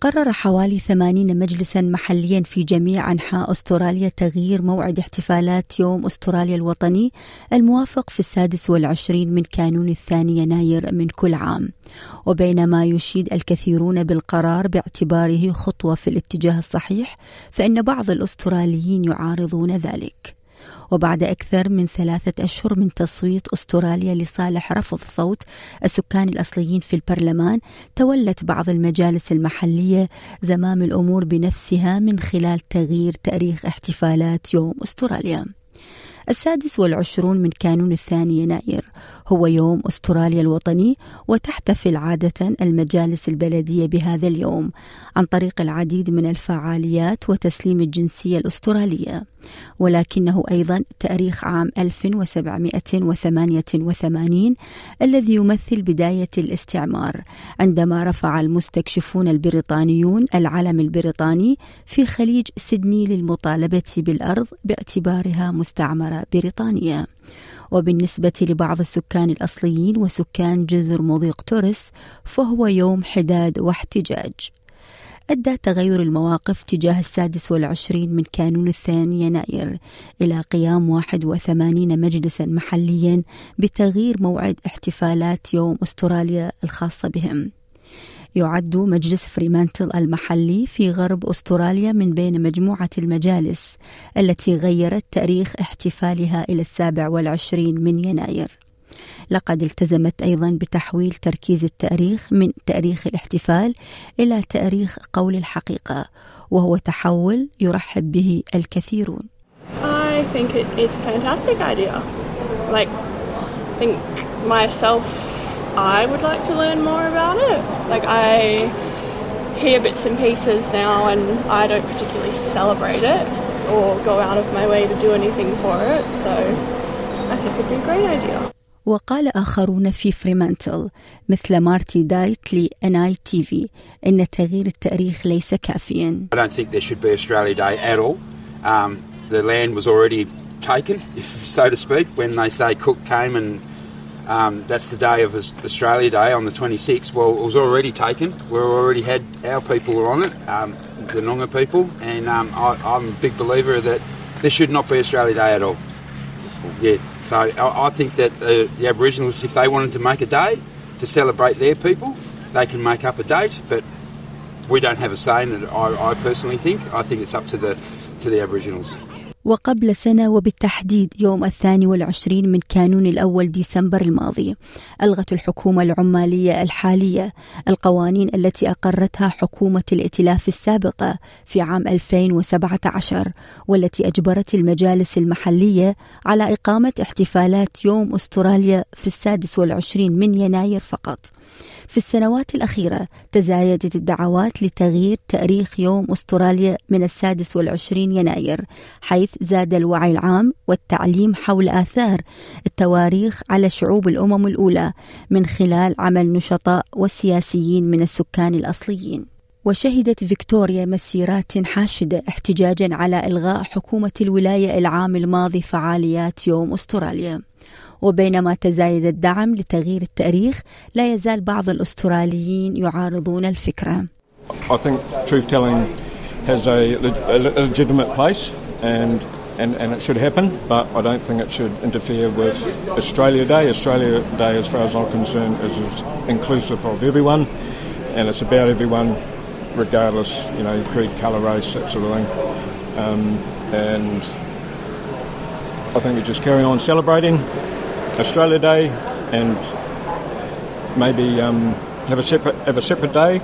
قرر حوالي 80 مجلسا محليا في جميع أنحاء أستراليا تغيير موعد احتفالات يوم أستراليا الوطني الموافق في السادس والعشرين من كانون الثاني يناير من كل عام. وبينما يشيد الكثيرون بالقرار باعتباره خطوة في الاتجاه الصحيح فإن بعض الأستراليين يعارضون ذلك. وبعد أكثر من ثلاثة أشهر من تصويت أستراليا لصالح رفض صوت السكان الأصليين في البرلمان تولت بعض المجالس المحلية زمام الأمور بنفسها من خلال تغيير تاريخ احتفالات يوم أستراليا. السادس والعشرون من كانون الثاني يناير هو يوم أستراليا الوطني وتحتفل عادة المجالس البلدية بهذا اليوم عن طريق العديد من الفعاليات وتسليم الجنسية الأسترالية. ولكنه أيضا تاريخ عام 1788 الذي يمثل بداية الاستعمار عندما رفع المستكشفون البريطانيون العلم البريطاني في خليج سيدني للمطالبة بالأرض باعتبارها مستعمرة بريطانية. وبالنسبة لبعض السكان الأصليين وسكان جزر مضيق توريس فهو يوم حداد واحتجاج. أدى تغير المواقف تجاه السادس والعشرين من كانون الثاني يناير إلى قيام 81 مجلسا محليا بتغيير موعد احتفالات يوم أستراليا الخاصة بهم. يعد مجلس فريمانتل المحلي في غرب أستراليا من بين مجموعة المجالس التي غيرت تاريخ احتفالها إلى السابع والعشرين من يناير. لقد التزمت أيضا بتحويل تركيز التاريخ من تاريخ الاحتفال إلى تاريخ قول الحقيقة وهو تحول يرحب به الكثيرون I think it is a fantastic idea. Like, I think myself, I would like to learn more about it. Like, I hear bits and pieces now, and I don't particularly celebrate it or go out of my way to do anything for it. So, I think it'd be a great idea. وقال آخرون في فريمانتل مثل مارتي دايت تي في إن تغيير التاريخ ليس كافيا I don't think there should be Australia Day at all. Um, the land was already taken, if so to speak, when they say Cook came and um, that's the day of Aus- Australia Day on the 26th. Well, it was already taken. We already had our people were on it, um, the Noongar people, and um, I, I'm a big believer that there should not be Australia Day at all. Yeah, so I, I think that uh, the Aboriginals, if they wanted to make a day to celebrate their people, they can make up a date, but we don't have a say in it. I, I personally think. I think it's up to the to the Aboriginals. وقبل سنة وبالتحديد يوم الثاني والعشرين من كانون الأول ديسمبر الماضي ألغت الحكومة العمالية الحالية القوانين التي أقرتها حكومة الائتلاف السابقة في عام 2017 والتي أجبرت المجالس المحلية على إقامة احتفالات يوم أستراليا في السادس والعشرين من يناير فقط. في السنوات الأخيرة تزايدت الدعوات لتغيير تاريخ يوم أستراليا من السادس والعشرين يناير حيث زاد الوعي العام والتعليم حول آثار التواريخ على شعوب الأمم الأولى من خلال عمل نشطاء وسياسيين من السكان الأصليين. وشهدت فيكتوريا مسيرات حاشدة احتجاجا على إلغاء حكومة الولاية العام الماضي فعاليات يوم أستراليا. وبينما تزايد الدعم لتغيير التاريخ لا يزال بعض الأستراليين يعارضون الفكرة. I think truth telling has a, a legitimate place. And, and, and it should happen, but I don't think it should interfere with Australia Day. Australia Day, as far as I'm concerned, is, inclusive of everyone and it's about everyone, regardless, you know, creed, colour, race, that sort of thing. Um, and I think we just carry on celebrating Australia Day and maybe um, have a separate have a separate day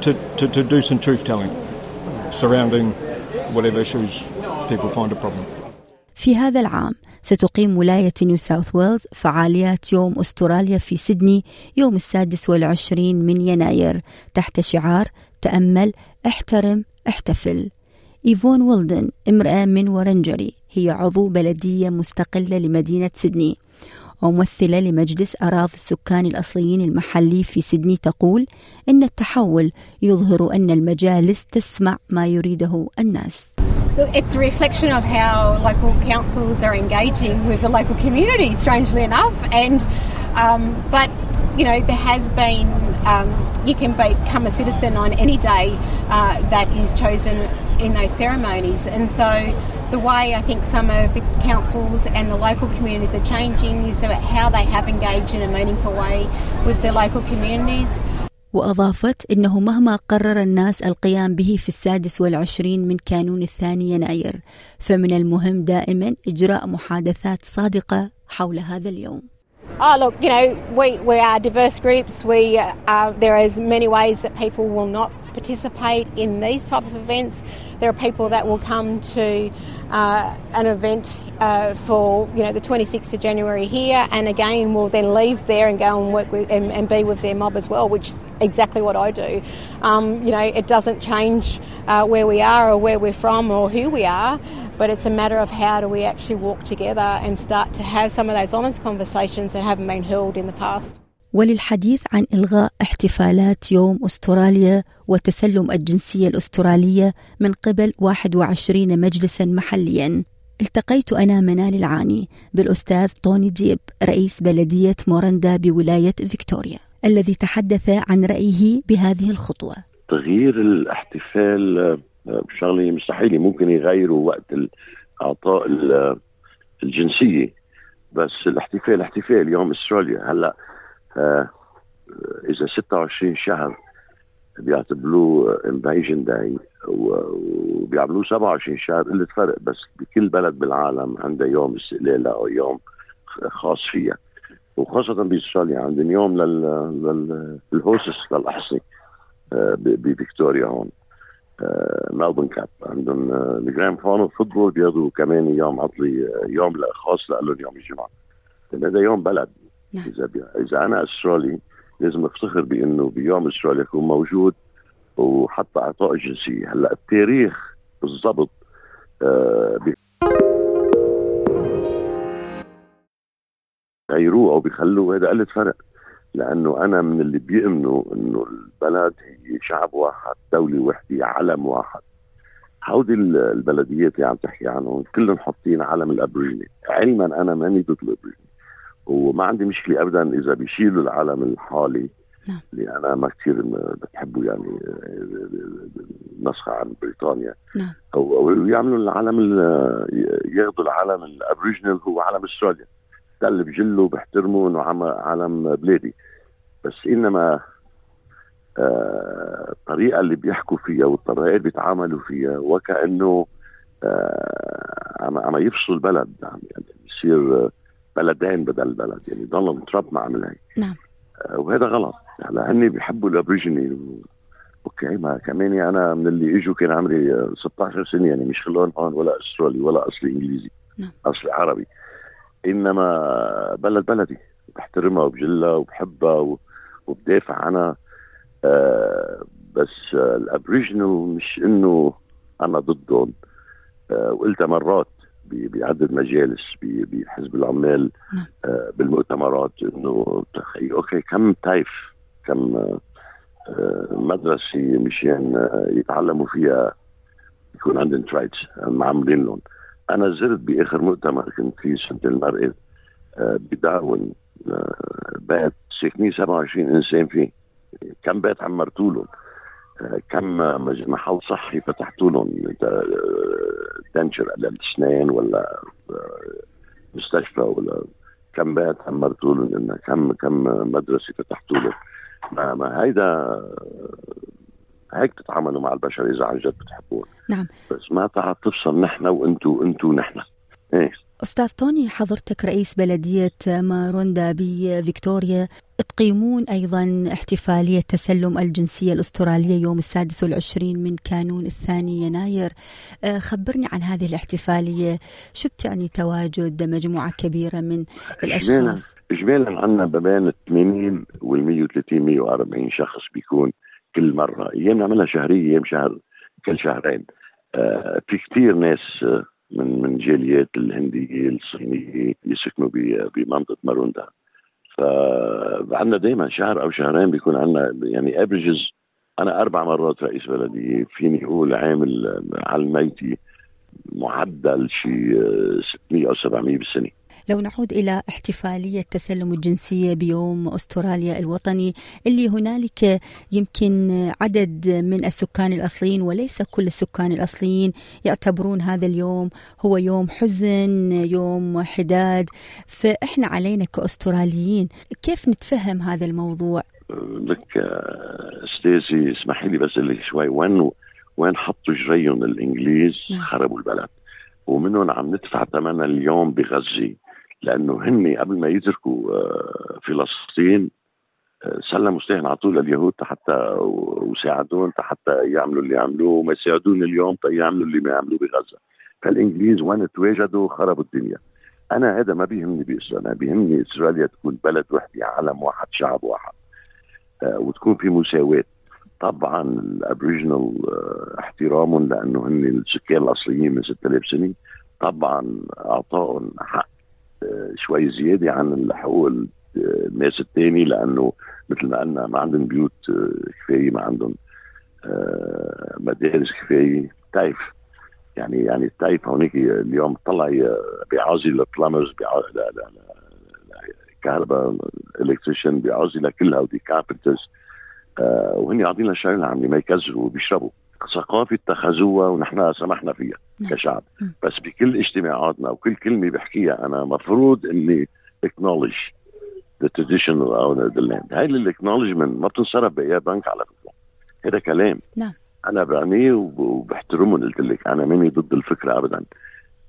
to, to, to do some truth telling surrounding whatever issues people find a problem. في هذا العام ستقيم ولاية نيو ساوث ويلز فعاليات يوم أستراليا في سيدني يوم السادس والعشرين من يناير تحت شعار تأمل احترم احتفل. إيفون ويلدن امرأة من ورنجري هي عضو بلدية مستقلة لمدينة سيدني. وممثلة لمجلس أراضي السكان الأصليين المحلي في سيدني تقول إن التحول يظهر أن المجالس تسمع ما يريده الناس. It's a reflection of how local councils are engaging with the local community, strangely enough. And um, but you know there has been um, you can become a citizen on any day uh, that is chosen in those ceremonies, and so the way I think some of the councils and the local communities are changing is about how they have engaged in a meaningful way with their local communities. وأضافت إنه مهما قرر الناس القيام به في السادس والعشرين من كانون الثاني يناير فمن المهم دائما إجراء محادثات صادقة حول هذا اليوم Oh, look, you know, we, we are diverse groups. We, uh, there is many ways that people will not participate in these type of events. There are people that will come to uh, an event uh, for you know the 26th of January here, and again will then leave there and go and work with and, and be with their mob as well, which is exactly what I do. Um, you know, it doesn't change uh, where we are or where we're from or who we are, but it's a matter of how do we actually walk together and start to have some of those honest conversations that haven't been held in the past. وللحديث عن إلغاء احتفالات يوم أستراليا وتسلم الجنسية الأسترالية من قبل 21 مجلسا محليا التقيت أنا منال العاني بالأستاذ طوني ديب رئيس بلدية مورندا بولاية فيكتوريا الذي تحدث عن رأيه بهذه الخطوة. تغيير الاحتفال شغله مستحيل ممكن يغيروا وقت اعطاء الجنسية بس الاحتفال احتفال يوم أستراليا. هلأ آه إذا 26 شهر بيعتبروه انفيجن داي وبيعملوه 27 شهر. قلة فرق بس بكل بلد بالعالم عندها يوم استقلالها أو يوم خاص فيها. وخاصة بإستراليا عندهم يوم لل لل horses للاحصنة آه بفيكتوريا هون. Melbourne Cup. عندهم ال grand final football بياخذوا كمان يوم عطلي يوم خاص لهم يوم الجمعة. هذا يوم بلد. نعم. إذا. إذا أنا أسترالي لازم افتخر بأنه بيوم أستراليا يكون موجود وحتى إعطاء الجنسيه هلأ التاريخ بالضبط آه. غيروه أو بيخلوه. هذا قلة فرق لأنه أنا من اللي بيؤمنوا إنه البلد هي شعب واحد دولة وحدة علم واحد. هودي البلديات اللي عم تحكي عنهم كلهم حاطين علم ال Aborigine علما أنا ماني ضد ال Aborigine وما عندي مشكلة ابدا إذا بيشيلوا العلم الحالي نعم. اللي أنا ما كثير بتحبه يعني نسخة عن بريطانيا نعم. أو أو يعملوا العلم ياخذوا العلم الابريجنال هو علم أستراليا ده اللي بجله بحترمه إنه علم بلادي بس إنما آه الطريقة اللي بيحكوا فيها والطريقة اللي بيتعاملوا فيها وكأنه آه عم يفصلوا البلد عم يعني يصير بلدين بدل بلد يعني دونالد ترامب ما عمل هيك. نعم. آه وهذا غلط. هلا هني بيحبوا ال Aborigine okay ما كمان أنا من اللي إجوا كان عمري 16 سنة يعني مش كلهم هون ولا أسترالي ولا أصلي إنجليزي نعم. أصلي عربي. إنما بلد بلدي بحترمها وبجلها وبحبها وبدافع عنها. آه بس آه ال Aboriginal مش إنه أنا ضدهم. آه وقلتها مرات بعدة مجالس بحزب العمال آه بالمؤتمرات إنه okay كم TAFE كم آه مدرسة مشان آه يتعلموا فيها يكون عندهم trades معملين لهم. أنا زرت بآخر مؤتمر كنت فيه سنة المرأة بداروين بيت ساكنين 27 إنسان فيه. كم بيت عمرتوا لهم كم محل صحي فتحتوا لهم؟ دنشر للاسنان ولا مستشفى ولا كم بيت عمرتوا لهم؟ كم كم مدرسة فتحتوا لهم؟ ما, ما هيدا هيك تتعاملوا مع البشر إذا عن جد بتحبون نعم. بس ما تعال تفصل نحن وانتو انتو نحن. إيه. أستاذ توني حضرتك رئيس بلدية ماروندا بفيكتوريا تقيمون أيضا احتفالية تسلم الجنسية الأسترالية يوم السادس والعشرين من كانون الثاني يناير. خبرني عن هذه الاحتفالية. شو بتعني تواجد مجموعة كبيرة من الأشخاص؟ إجمالا عندنا بين 80 وال 130 140 شخص بيكون كل مرة. أيام نعملها شهرية أيام شهر كل شهرين. آه في كثير ناس آه من من جاليات الهنديه الصينيه يسكنوا بمنطقة ماروندا. فعندنا دائما شهر أو شهرين بيكون عندنا يعني افريجز أنا أربع مرات رئيس بلديه فيني أقول عامل على الميتي معدل شيء 600 أو 700 بالسنة لو نعود إلى احتفالية تسلم الجنسية بيوم أستراليا الوطني اللي هنالك يمكن عدد من السكان الأصليين وليس كل السكان الأصليين يعتبرون هذا اليوم هو يوم حزن يوم حداد فإحنا علينا كأستراليين كيف نتفهم هذا الموضوع؟ لك استاذي اسمحي لي بس اللي شوي وين وين حطوا جريهم الإنجليز نعم. خربوا البلد. ومنهم عم ندفع ثمنها اليوم بغزة لأنه هن قبل ما يتركوا آه، فلسطين آه، سلموا سلاح طول لليهود حتى وساعدوهم حتى يعملوا اللي عملوه وما يساعدون اليوم يعملوا اللي ما يعملوه بغزة. فالإنجليز وين تواجدوا خربوا الدنيا. أنا هذا ما بيهمني بأستراليا بيهمني أستراليا تكون بلد وحدة علم واحد شعب واحد آه، وتكون في مساواة. طبعا ال Aboriginal احترامهم لأنه هن السكان الأصليين من 6000 سنة. طبعا أعطائهم حق شوي زيادة عن الحقوق الناس الثاني لأنه مثل ما قلنا ما عندهم بيوت كفاية ما عندهم آه، مدارس كفاية. TAFE يعني يعني ال TAFE هونيك اليوم طلع بيعازي ال plumbers بيعازي كهرباء electrician بيعازي لكل هودي carpenters آه وهن قاعدين بلا شغله عم بيكزدروا وبيشربوا. ثقافة اتخذوها ونحن سمحنا فيها نعم. كشعب. بس بكل اجتماعاتنا وكل كلمة بحكيها أنا مفروض إني the traditional owner of the land هاي ال acknowledgement ما بتنصرف باي بنك على فكرة. هذا كلام. نعم. أنا بعميه وبحترمهم قلت لك أنا ماني ضد الفكرة ابدا.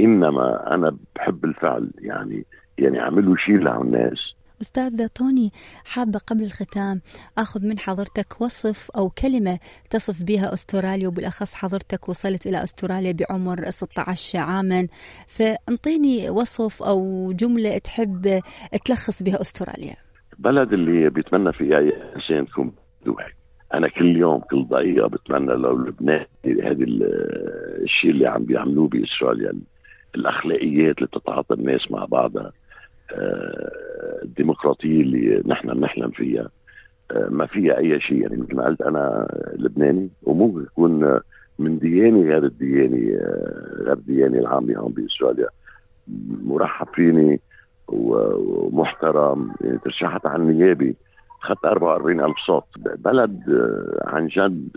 إنما أنا بحب الفعل يعني يعني أعملوا شيء لهالناس. أستاذ طوني حابة قبل الختام أخذ من حضرتك وصف أو كلمة تصف بها أستراليا وبالأخص حضرتك وصلت إلى أستراليا بعمر 16 عاما. فانطيني وصف أو جملة تحب تلخص بها أستراليا. بلد اللي بيتمنى فيها أي إنسان تكون أنا كل يوم كل دقيقة بتمنى لو لبنان هذه الشيء اللي عم بيعملوه بأستراليا الأخلاقيات اللي بتتعاطى الناس مع بعضها. الديمقراطيه اللي نحن بنحلم فيها. آه، ما فيها أي شيء. يعني مثل ما قلت أنا لبناني وممكن يكون من دياني غير الدياني آه، غير الدياني العامه هون بأستراليا. مرحب فيني ومحترم. يعني ترشحت على النيابه أخذت 44 ألف صوت. بلد آه، عن جد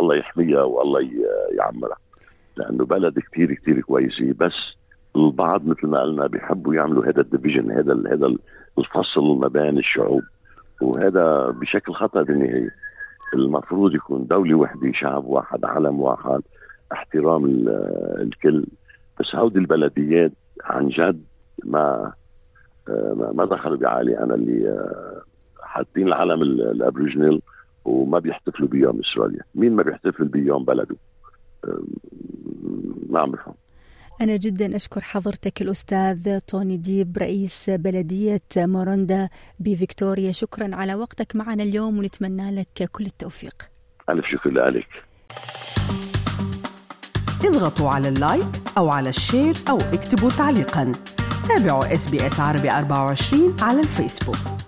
الله يحميها والله يعمرها. لأنه بلد كتير كتير كويسة. بس البعض مثل ما قلنا بيحبوا يعملوا هذا الديفيجن هذا هذا الفصل ما بين الشعوب. وهذا بشكل خطا بالنهاية. المفروض يكون دولة واحدة شعب واحد علم واحد احترام الكل. بس هودي البلديات عن جد ما ما دخلوا بعقلي أنا اللي حاطين العلم ال Aboriginal وما بيحتفلوا بيوم استراليا مين ما بيحتفل بيوم بلده؟ ما عم بفهم. أنا جدا أشكر حضرتك الأستاذ توني ديب رئيس بلدية موروندا بفيكتوريا. شكرا على وقتك معنا اليوم ونتمنى لك كل التوفيق. ألف شكر لك. اضغطوا على ال like أو على ال share أو اكتبوا تعليقا. تابعوا SBS عربي 24 على الفيسبوك.